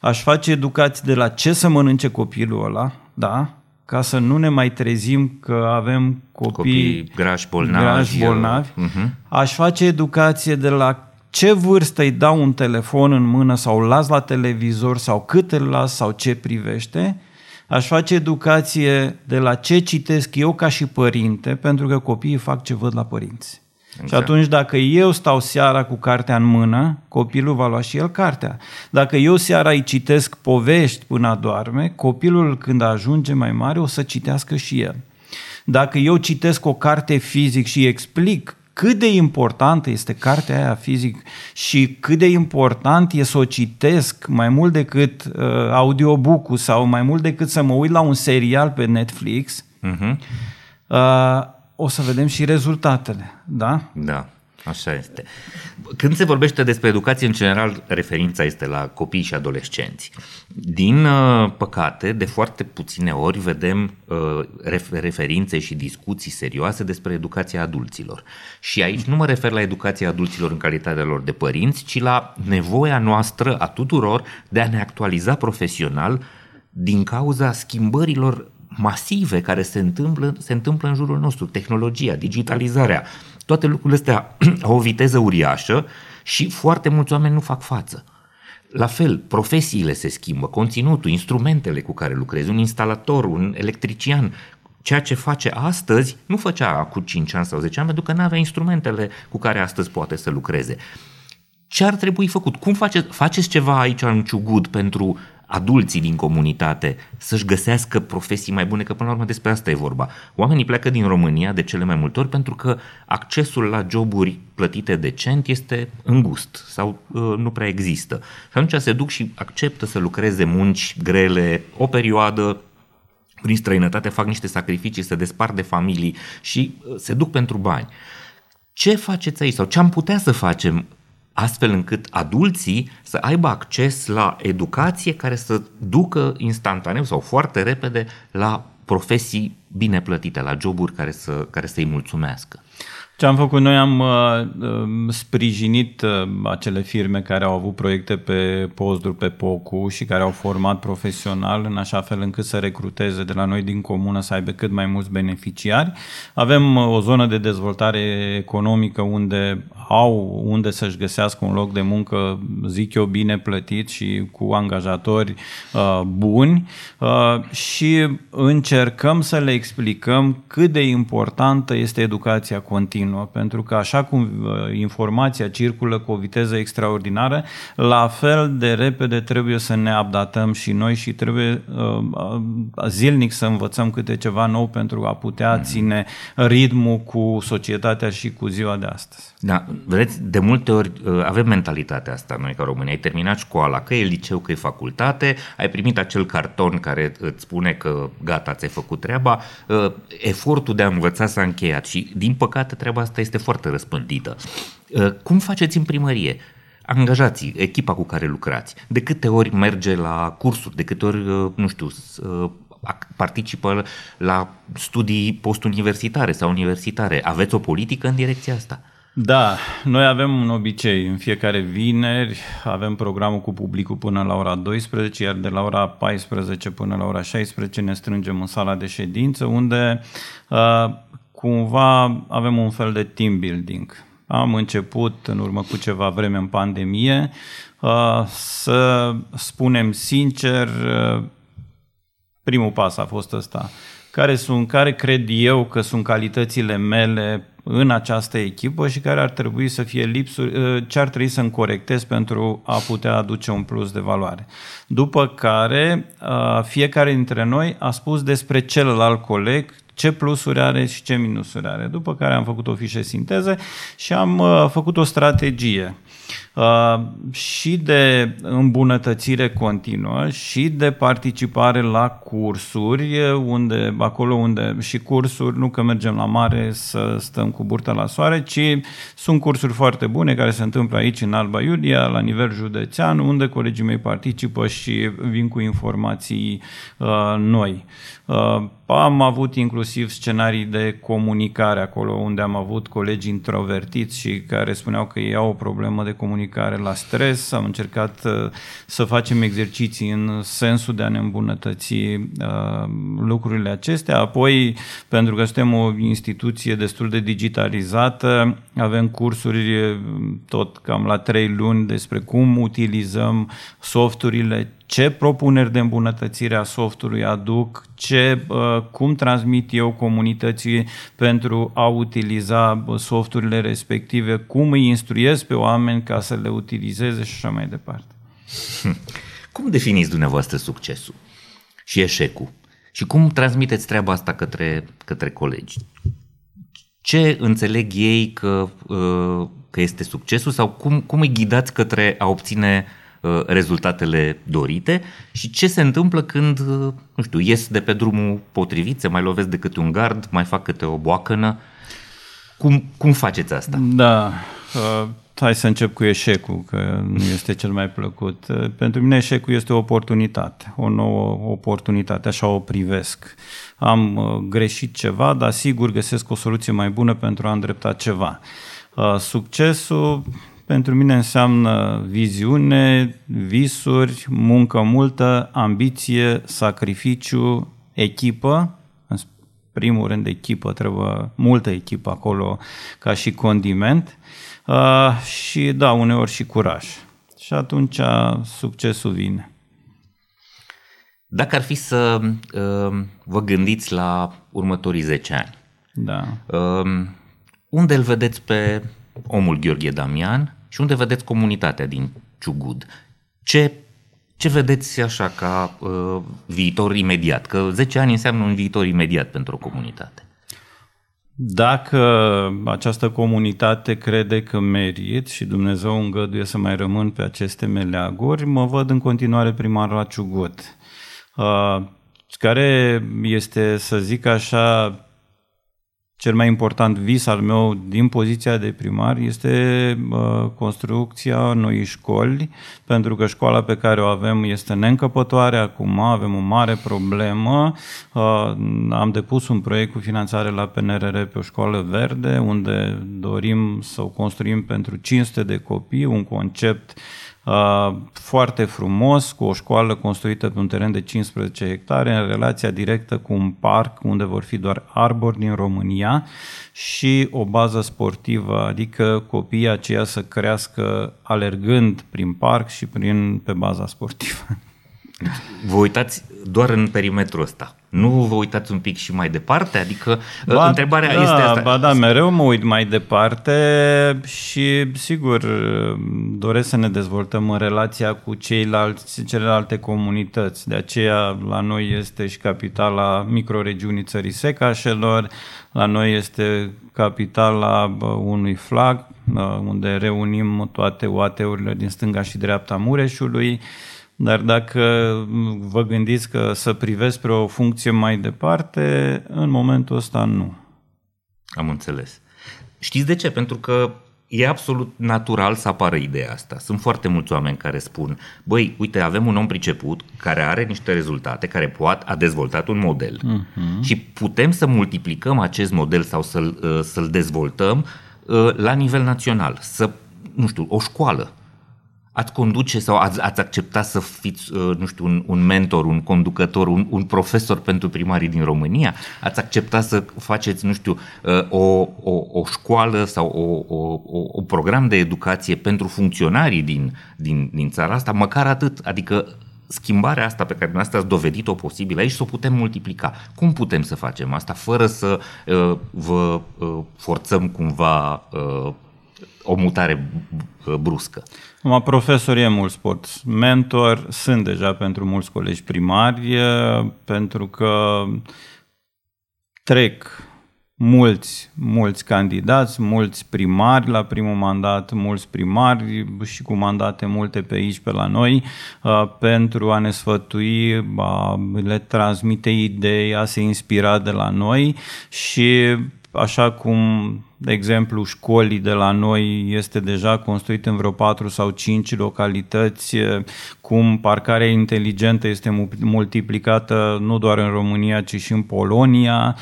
Aș face educație de la ce să mănânce copilul ăla, da? ca să nu ne mai trezim că avem copii, copii grași bolnavi. Grași bolnavi. Uh-huh. Aș face educație de la ce vârstă îi dau un telefon în mână sau îl las la televizor sau cât îl las sau ce privește. Aș face educație de la ce citesc eu ca și părinte, pentru că copiii fac ce văd la părinți. Exact. Și atunci dacă eu stau seara cu cartea în mână, copilul va lua și el cartea. Dacă eu seara îi citesc povești până adorme, copilul când ajunge mai mare o să citească și el. Dacă eu citesc o carte fizic și explic cât de importantă este cartea aia fizic și cât de important e să o citesc mai mult decât uh, audiobook-ul sau mai mult decât să mă uit la un serial pe Netflix, uh-huh. uh, o să vedem și rezultatele, da? Da. Așa este. Când se vorbește despre educație, în general, referința este la copii și adolescenți. Din uh, păcate, de foarte puține ori vedem uh, referințe și discuții serioase despre educația adulților. Și aici nu mă refer la educația adulților în calitatea lor de părinți, ci la nevoia noastră a tuturor de a ne actualiza profesional din cauza schimbărilor masive care se întâmplă, se întâmplă în jurul nostru, tehnologia, digitalizarea, toate lucrurile astea au o viteză uriașă și foarte mulți oameni nu fac față. La fel, profesiile se schimbă, conținutul, instrumentele cu care lucrezi, un instalator, un electrician, ceea ce face astăzi nu făcea cu 5 ani sau 10 ani pentru că nu avea instrumentele cu care astăzi poate să lucreze. Ce ar trebui făcut? Cum face, faceți ceva aici în Ciugud pentru adulții din comunitate să-și găsească profesii mai bune, că până la urmă despre asta e vorba. Oamenii pleacă din România de cele mai multe ori pentru că accesul la joburi plătite decent este îngust sau uh, nu prea există. Și atunci se duc și acceptă să lucreze munci grele o perioadă, prin străinătate fac niște sacrificii, se despart de familii și uh, se duc pentru bani. Ce faceți aici sau ce am putea să facem astfel încât adulții să aibă acces la educație care să ducă instantaneu sau foarte repede la profesii bine plătite, la joburi care, să, care să-i mulțumească. Ce am făcut noi, am uh, um, sprijinit uh, acele firme care au avut proiecte pe posturi pe POCU și care au format profesional în așa fel încât să recruteze de la noi din comună să aibă cât mai mulți beneficiari. Avem uh, o zonă de dezvoltare economică unde au unde să-și găsească un loc de muncă, zic eu, bine plătit și cu angajatori uh, buni uh, și încercăm să le explicăm cât de importantă este educația continuă, pentru că așa cum uh, informația circulă cu o viteză extraordinară, la fel de repede trebuie să ne updatăm și noi și trebuie uh, uh zilnic să învățăm câte ceva nou pentru a putea mm. ține ritmul cu societatea și cu ziua de astăzi. Da, vedeți, de multe ori uh, avem mentalitatea asta noi ca români. Ai terminat școala, că e liceu, că e facultate, ai primit acel carton care îți spune că gata, ți-ai făcut treaba, uh, efortul de a învăța s-a încheiat și din păcate treaba asta este foarte răspândită. Uh, cum faceți în primărie? angajații, echipa cu care lucrați, de câte ori merge la cursuri, de câte ori, nu știu, participă la studii postuniversitare sau universitare. Aveți o politică în direcția asta? Da, noi avem un obicei. În fiecare vineri avem programul cu publicul până la ora 12, iar de la ora 14 până la ora 16 ne strângem în sala de ședință, unde uh, cumva avem un fel de team building. Am început în urmă cu ceva vreme în pandemie uh, să spunem sincer, uh, primul pas a fost ăsta. Care sunt, care cred eu că sunt calitățile mele în această echipă și care ar trebui să fie lipsuri, uh, ce ar trebui să-mi corectez pentru a putea aduce un plus de valoare. După care, uh, fiecare dintre noi a spus despre celălalt coleg ce plusuri are și ce minusuri are. După care am făcut o fișă sinteză și am uh, făcut o strategie uh, și de îmbunătățire continuă și de participare la cursuri, unde, acolo unde și cursuri, nu că mergem la mare să stăm cu burta la soare, ci sunt cursuri foarte bune care se întâmplă aici în Alba Iulia, la nivel județean, unde colegii mei participă și vin cu informații uh, noi. Uh, am avut inclusiv inclusiv scenarii de comunicare acolo unde am avut colegi introvertiți și care spuneau că ei au o problemă de comunicare la stres. Am încercat uh, să facem exerciții în sensul de a ne îmbunătăți uh, lucrurile acestea. Apoi, pentru că suntem o instituție destul de digitalizată, avem cursuri uh, tot cam la trei luni despre cum utilizăm softurile, ce propuneri de îmbunătățire a softului aduc, ce, uh, cum transmit eu comunității pentru a utiliza softurile respective, cum îi instruiesc pe oameni ca să le utilizeze și așa mai departe. Cum definiți dumneavoastră succesul și eșecul? Și cum transmiteți treaba asta către, către colegi? Ce înțeleg ei că, uh, că este succesul sau cum, cum îi ghidați către a obține uh, Uh, rezultatele dorite și ce se întâmplă când, uh, nu știu, ies de pe drumul potrivit, se mai lovesc de câte un gard, mai fac câte o boacănă. Cum, cum faceți asta? Da, uh, hai să încep cu eșecul, că nu este cel mai plăcut. Uh, pentru mine eșecul este o oportunitate, o nouă oportunitate, așa o privesc. Am greșit ceva, dar sigur găsesc o soluție mai bună pentru a îndrepta ceva. Succesul pentru mine înseamnă viziune, visuri, muncă multă, ambiție, sacrificiu, echipă, în primul rând echipă, trebuie multă echipă acolo ca și condiment uh, și da, uneori și curaj. Și atunci succesul vine. Dacă ar fi să uh, vă gândiți la următorii 10 ani, da. uh, unde îl vedeți pe omul Gheorghe Damian și unde vedeți comunitatea din Ciugud? Ce, ce vedeți așa ca uh, viitor imediat? Că 10 ani înseamnă un viitor imediat pentru o comunitate. Dacă această comunitate crede că merit și Dumnezeu îngăduie să mai rămân pe aceste meleaguri, mă văd în continuare primar la Ciugut, uh, care este, să zic așa, cel mai important vis al meu din poziția de primar este uh, construcția noii școli, pentru că școala pe care o avem este neîncăpătoare acum, avem o mare problemă. Uh, am depus un proiect cu finanțare la PNRR pe o școală verde, unde dorim să o construim pentru 500 de copii, un concept uh, Uh, foarte frumos, cu o școală construită pe un teren de 15 hectare, în relația directă cu un parc unde vor fi doar arbori din România și o bază sportivă, adică copiii aceia să crească alergând prin parc și prin, pe baza sportivă. Vă uitați doar în perimetrul ăsta. Nu vă uitați un pic și mai departe? Adică ba, întrebarea da, este asta. Ba da, mereu mă uit mai departe și sigur doresc să ne dezvoltăm în relația cu ceilalți, celelalte comunități. De aceea la noi este și capitala microregiunii țării Secașelor, la noi este capitala unui flag, unde reunim toate UAT-urile din stânga și dreapta Mureșului dar dacă vă gândiți că să privesc spre o funcție mai departe, în momentul ăsta nu. Am înțeles. Știți de ce? Pentru că e absolut natural să apară ideea asta. Sunt foarte mulți oameni care spun, băi, uite, avem un om priceput care are niște rezultate, care poate a dezvoltat un model uh-huh. și putem să multiplicăm acest model sau să-l, uh, să-l dezvoltăm uh, la nivel național. Să, nu știu, o școală ați conduce sau ați, ați accepta să fiți, uh, nu știu, un, un mentor, un conducător, un, un profesor pentru primarii din România? Ați accepta să faceți, nu știu, uh, o, o, o școală sau o, o, o, o program de educație pentru funcționarii din, din, din țara asta? Măcar atât. Adică schimbarea asta pe care dumneavoastră ați dovedit-o posibil aici să o putem multiplica. Cum putem să facem asta fără să uh, vă uh, forțăm cumva uh, o mutare bruscă? Acum, profesor e mult sport. Mentor sunt deja pentru mulți colegi primari, pentru că trec mulți, mulți candidați, mulți primari la primul mandat, mulți primari și cu mandate multe pe aici, pe la noi, pentru a ne sfătui, a le transmite idei, a se inspira de la noi și așa cum de exemplu, școlii de la noi este deja construit în vreo 4 sau 5 localități, cum parcarea inteligentă este multiplicată nu doar în România, ci și în Polonia,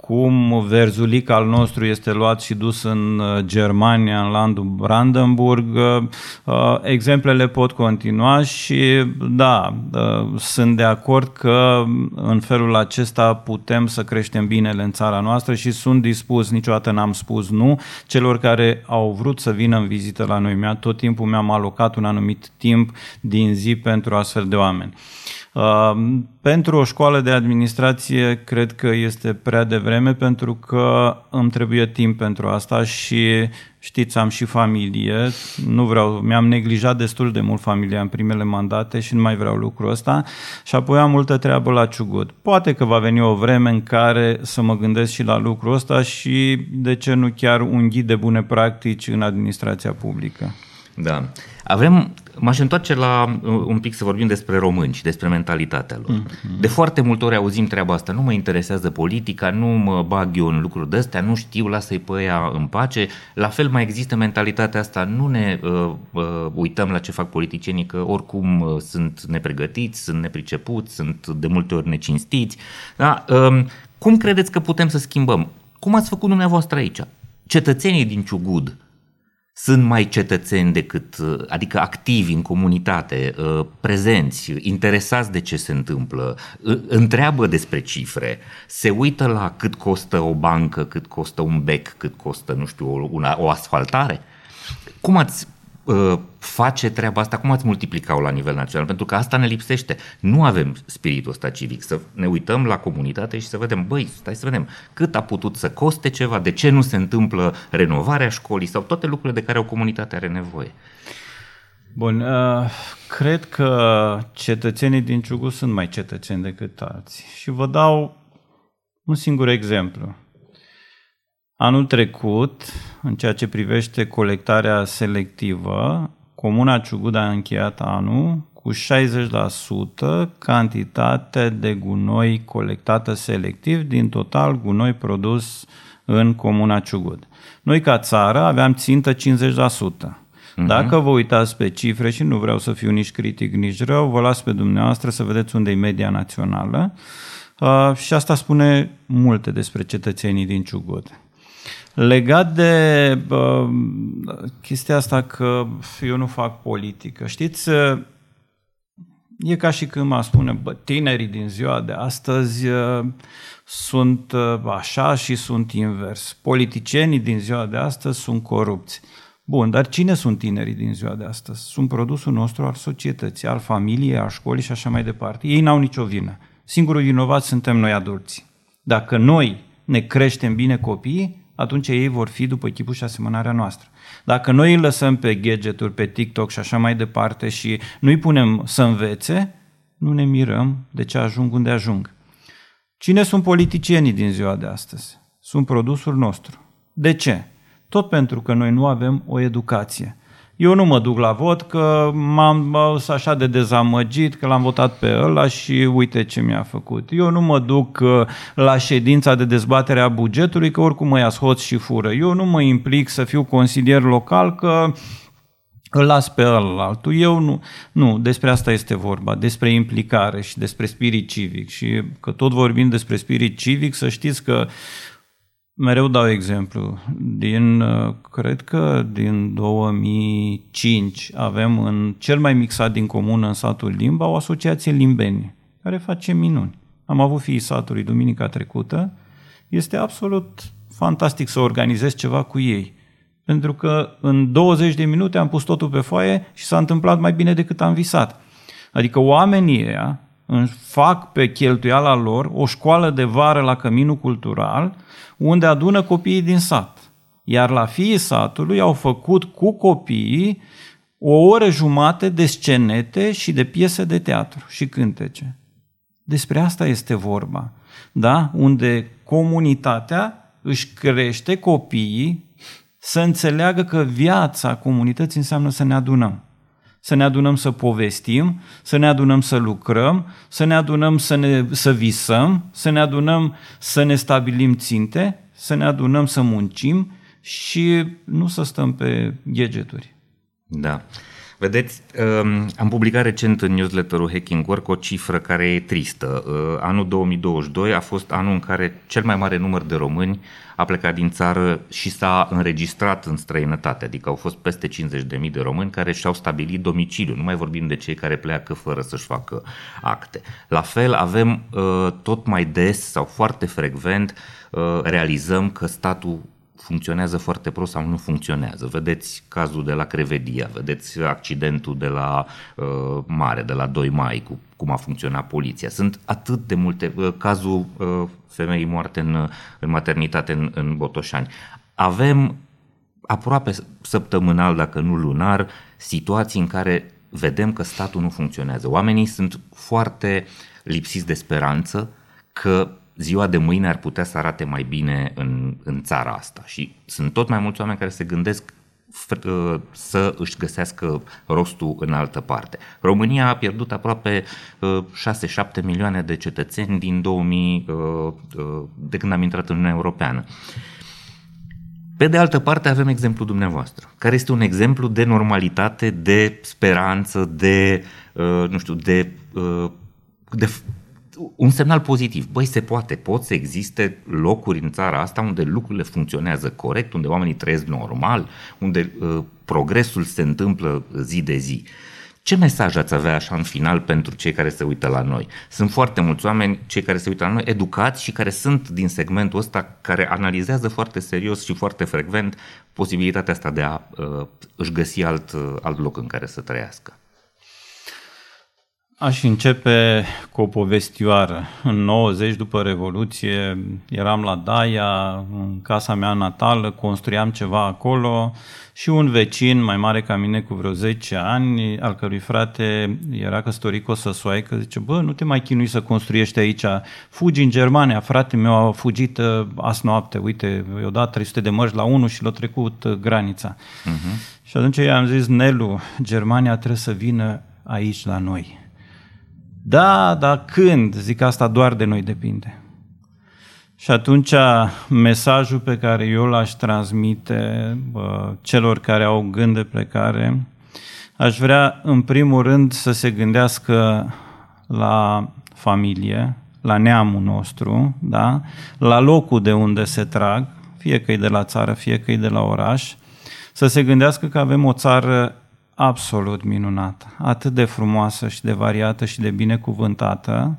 cum verzulic al nostru este luat și dus în Germania, în landul Brandenburg. Exemplele pot continua și da, sunt de acord că în felul acesta putem să creștem binele în țara noastră și sunt dispus, niciodată n-am spus nu, celor care au vrut să vină în vizită la noi. Mi-a, tot timpul mi-am alocat un anumit timp din zi pentru astfel de oameni. Uh, pentru o școală de administrație cred că este prea devreme pentru că îmi trebuie timp pentru asta și știți, am și familie, nu vreau, mi-am neglijat destul de mult familia în primele mandate și nu mai vreau lucrul ăsta și apoi am multă treabă la ciugut. Poate că va veni o vreme în care să mă gândesc și la lucrul ăsta și de ce nu chiar un ghid de bune practici în administrația publică. Da. Avem, m-aș întoarce la uh, un pic să vorbim despre români și despre mentalitatea lor. Mm-hmm. De foarte multe ori auzim treaba asta, nu mă interesează politica, nu mă bag eu în lucruri de astea, nu știu, lasă-i pe ea în pace. La fel mai există mentalitatea asta, nu ne uh, uh, uităm la ce fac politicienii, că oricum uh, sunt nepregătiți, sunt nepricepuți, sunt de multe ori necinstiți. Da? Uh, cum credeți că putem să schimbăm? Cum ați făcut dumneavoastră aici? Cetățenii din Ciugud, sunt mai cetățeni decât, uh, adică activi în comunitate, uh, prezenți, interesați de ce se întâmplă, întreabă despre cifre, se uită la cât costă o bancă, cât costă un bec, cât costă, nu știu, una, o asfaltare. Cum ați Uh, face treaba asta, cum ați multiplica-o la nivel național? Pentru că asta ne lipsește. Nu avem spiritul ăsta civic. Să ne uităm la comunitate și să vedem, băi, stai să vedem cât a putut să coste ceva, de ce nu se întâmplă renovarea școlii sau toate lucrurile de care o comunitate are nevoie. Bun, uh, cred că cetățenii din Ciugu sunt mai cetățeni decât alții. Și vă dau un singur exemplu. Anul trecut, în ceea ce privește colectarea selectivă, Comuna Ciugud a încheiat anul cu 60% cantitate de gunoi colectată selectiv din total gunoi produs în Comuna Ciugud. Noi ca țară aveam țintă 50%. Uh-huh. Dacă vă uitați pe cifre și nu vreau să fiu nici critic, nici rău, vă las pe dumneavoastră să vedeți unde e media națională. Uh, și asta spune multe despre cetățenii din Ciugud. Legat de uh, chestia asta că eu nu fac politică, știți, e ca și când mă spune, bă, tinerii din ziua de astăzi uh, sunt uh, așa și sunt invers. Politicienii din ziua de astăzi sunt corupți. Bun, dar cine sunt tinerii din ziua de astăzi? Sunt produsul nostru al societății, al familiei, al școlii și așa mai departe. Ei n-au nicio vină. Singurul vinovat suntem noi adulți. Dacă noi ne creștem bine copiii, atunci ei vor fi după chipul și asemănarea noastră. Dacă noi îi lăsăm pe gadgeturi, pe TikTok și așa mai departe și nu-i punem să învețe, nu ne mirăm de ce ajung unde ajung. Cine sunt politicienii din ziua de astăzi? Sunt produsul nostru. De ce? Tot pentru că noi nu avem o educație. Eu nu mă duc la vot că m-am așa de dezamăgit că l-am votat pe ăla și uite ce mi-a făcut. Eu nu mă duc uh, la ședința de dezbatere a bugetului că oricum mă ia hoț și fură. Eu nu mă implic să fiu consilier local că îl las pe altul. Eu nu, nu, despre asta este vorba, despre implicare și despre spirit civic. Și că tot vorbim despre spirit civic, să știți că Mereu dau exemplu. Din, uh, cred că din 2005 avem în cel mai mic sat din comună, în satul Limba, o asociație limbeni, care face minuni. Am avut fiii satului duminica trecută. Este absolut fantastic să organizez ceva cu ei. Pentru că în 20 de minute am pus totul pe foaie și s-a întâmplat mai bine decât am visat. Adică oamenii ăia fac pe cheltuiala lor o școală de vară la Căminul Cultural, unde adună copiii din sat. Iar la fiii satului au făcut cu copiii o oră jumate de scenete și de piese de teatru și cântece. Despre asta este vorba, da? Unde comunitatea își crește copiii să înțeleagă că viața comunității înseamnă să ne adunăm să ne adunăm să povestim, să ne adunăm să lucrăm, să ne adunăm să, ne, să visăm, să ne adunăm să ne stabilim ținte, să ne adunăm, să muncim și nu să stăm pe gadgeturi. Da. Vedeți, um, am publicat recent în newsletterul Hacking Work o cifră care e tristă. Uh, anul 2022 a fost anul în care cel mai mare număr de români a plecat din țară și s-a înregistrat în străinătate, adică au fost peste 50.000 de români care și-au stabilit domiciliu. Nu mai vorbim de cei care pleacă fără să-și facă acte. La fel, avem uh, tot mai des sau foarte frecvent uh, realizăm că statul funcționează foarte prost sau nu funcționează. Vedeți cazul de la Crevedia, vedeți accidentul de la uh, Mare, de la 2 mai, cu cum a funcționat poliția. Sunt atât de multe, uh, cazul uh, femeii moarte în, în maternitate în, în Botoșani. Avem aproape săptămânal, dacă nu lunar, situații în care vedem că statul nu funcționează. Oamenii sunt foarte lipsiți de speranță că ziua de mâine ar putea să arate mai bine în, în țara asta. Și sunt tot mai mulți oameni care se gândesc uh, să își găsească rostul în altă parte. România a pierdut aproape 6-7 uh, milioane de cetățeni din 2000, uh, de când am intrat în Uniunea Europeană. Pe de altă parte avem exemplul dumneavoastră, care este un exemplu de normalitate, de speranță, de, nu știu, de, de un semnal pozitiv. Băi, se poate, pot să existe locuri în țara asta unde lucrurile funcționează corect, unde oamenii trăiesc normal, unde uh, progresul se întâmplă zi de zi. Ce mesaj ați avea așa în final pentru cei care se uită la noi? Sunt foarte mulți oameni, cei care se uită la noi, educați și care sunt din segmentul ăsta, care analizează foarte serios și foarte frecvent posibilitatea asta de a uh, își găsi alt, uh, alt loc în care să trăiască. Aș începe cu o povestioară. În 90, după Revoluție, eram la Daia, în casa mea natală, construiam ceva acolo și un vecin mai mare ca mine cu vreo 10 ani, al cărui frate era căsătorit cu o săsoaică, zice, bă, nu te mai chinui să construiești aici, fugi în Germania, frate meu a fugit uh, azi noapte, uite, i-au dat 300 de mărci la unul și l-a trecut uh, granița. Uh-huh. Și atunci i-am zis, Nelu, Germania trebuie să vină aici la noi da, dar când? Zic asta doar de noi depinde. Și atunci mesajul pe care eu l-aș transmite bă, celor care au gând de plecare, aș vrea în primul rând să se gândească la familie, la neamul nostru, da? la locul de unde se trag, fie că e de la țară, fie că e de la oraș, să se gândească că avem o țară absolut minunată, atât de frumoasă și de variată și de binecuvântată,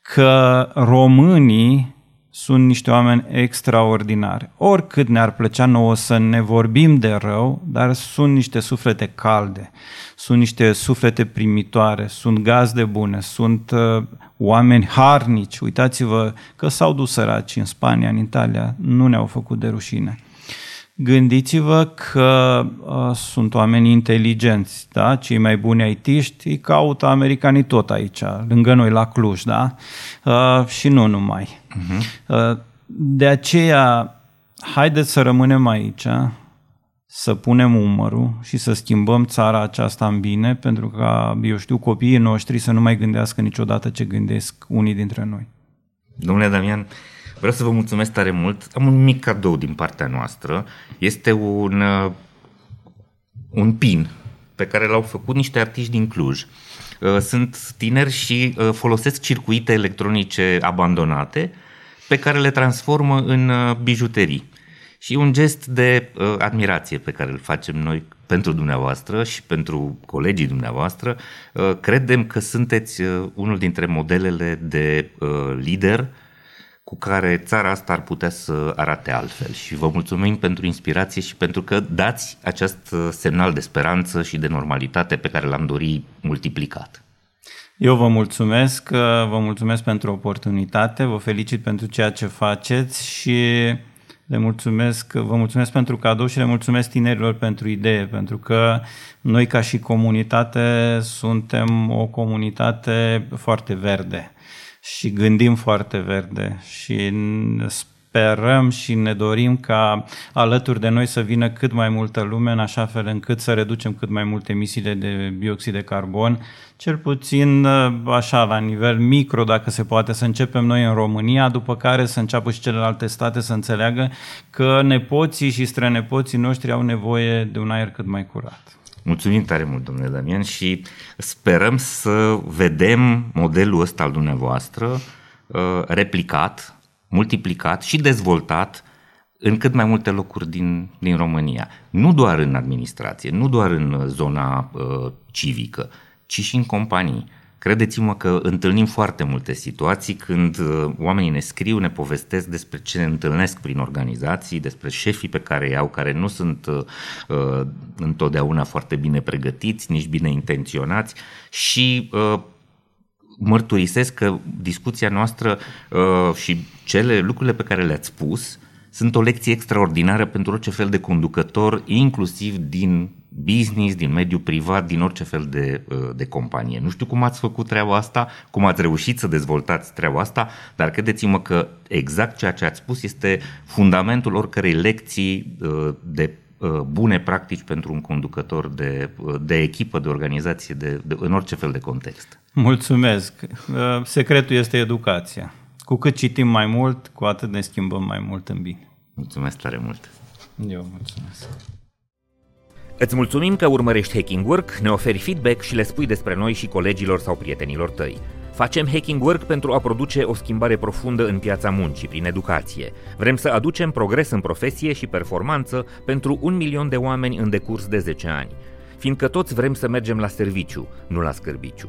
că românii sunt niște oameni extraordinari. Oricât ne-ar plăcea nouă să ne vorbim de rău, dar sunt niște suflete calde, sunt niște suflete primitoare, sunt gazde bune, sunt uh, oameni harnici. Uitați-vă că s-au dus săraci în Spania, în Italia, nu ne-au făcut de rușine. Gândiți-vă că uh, sunt oameni inteligenți, da? cei mai buni aitiști îi caută americanii tot aici, lângă noi la Cluj, da? Uh, și nu numai. Uh-huh. Uh, de aceea, haideți să rămânem aici, să punem umărul și să schimbăm țara aceasta în bine, pentru ca, eu știu, copiii noștri să nu mai gândească niciodată ce gândesc unii dintre noi. Domnule Damian, Vreau să vă mulțumesc tare mult. Am un mic cadou din partea noastră. Este un, uh, un pin pe care l-au făcut niște artiști din Cluj. Uh, sunt tineri și uh, folosesc circuite electronice abandonate pe care le transformă în bijuterii. Și un gest de admirație pe care îl facem noi pentru dumneavoastră și pentru colegii dumneavoastră. Credem că sunteți unul dintre modelele de lider cu care țara asta ar putea să arate altfel. Și vă mulțumim pentru inspirație și pentru că dați acest semnal de speranță și de normalitate pe care l-am dorit multiplicat. Eu vă mulțumesc, vă mulțumesc pentru oportunitate, vă felicit pentru ceea ce faceți și le mulțumesc, vă mulțumesc pentru cadou și le mulțumesc tinerilor pentru idee, pentru că noi ca și comunitate suntem o comunitate foarte verde și gândim foarte verde și sperăm și ne dorim ca alături de noi să vină cât mai multă lume, în așa fel încât să reducem cât mai mult emisiile de bioxid de carbon, cel puțin uh, așa, la nivel micro, dacă se poate, să începem noi în România, după care să înceapă și celelalte state să înțeleagă că nepoții și strănepoții noștri au nevoie de un aer cât mai curat. Mulțumim tare mult, domnule Damian, și sperăm să vedem modelul ăsta al dumneavoastră uh, replicat, multiplicat și dezvoltat în cât mai multe locuri din, din România. Nu doar în administrație, nu doar în zona uh, civică, ci și în companii. Credeți-mă că întâlnim foarte multe situații când uh, oamenii ne scriu, ne povestesc despre ce ne întâlnesc prin organizații, despre șefii pe care îi au, care nu sunt uh, uh, întotdeauna foarte bine pregătiți, nici bine intenționați și uh, mărturisesc că discuția noastră uh, și cele lucrurile pe care le-ați spus sunt o lecție extraordinară pentru orice fel de conducător, inclusiv din business, din mediul privat, din orice fel de, uh, de companie. Nu știu cum ați făcut treaba asta, cum ați reușit să dezvoltați treaba asta, dar credeți-mă că exact ceea ce ați spus este fundamentul oricărei lecții uh, de uh, bune practici pentru un conducător de, de echipă, de organizație, de, de, în orice fel de context. Mulțumesc. Secretul este educația. Cu cât citim mai mult, cu atât ne schimbăm mai mult în bine. Mulțumesc tare mult! Eu mulțumesc! Îți mulțumim că urmărești Hacking Work, ne oferi feedback și le spui despre noi și colegilor sau prietenilor tăi. Facem Hacking Work pentru a produce o schimbare profundă în piața muncii prin educație. Vrem să aducem progres în profesie și performanță pentru un milion de oameni în decurs de 10 ani. Fiindcă toți vrem să mergem la serviciu, nu la scârbiciu.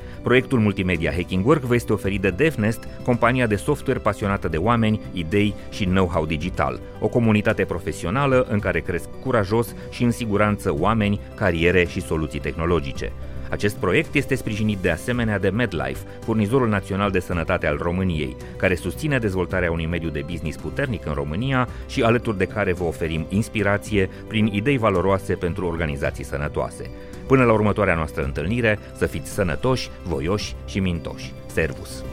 Proiectul multimedia Hacking Work vă este oferit de DevNest, compania de software pasionată de oameni, idei și know-how digital, o comunitate profesională în care cresc curajos și în siguranță oameni, cariere și soluții tehnologice. Acest proiect este sprijinit de asemenea de MedLife, furnizorul național de sănătate al României, care susține dezvoltarea unui mediu de business puternic în România și alături de care vă oferim inspirație prin idei valoroase pentru organizații sănătoase. Până la următoarea noastră întâlnire, să fiți sănătoși, voioși și mintoși. Servus!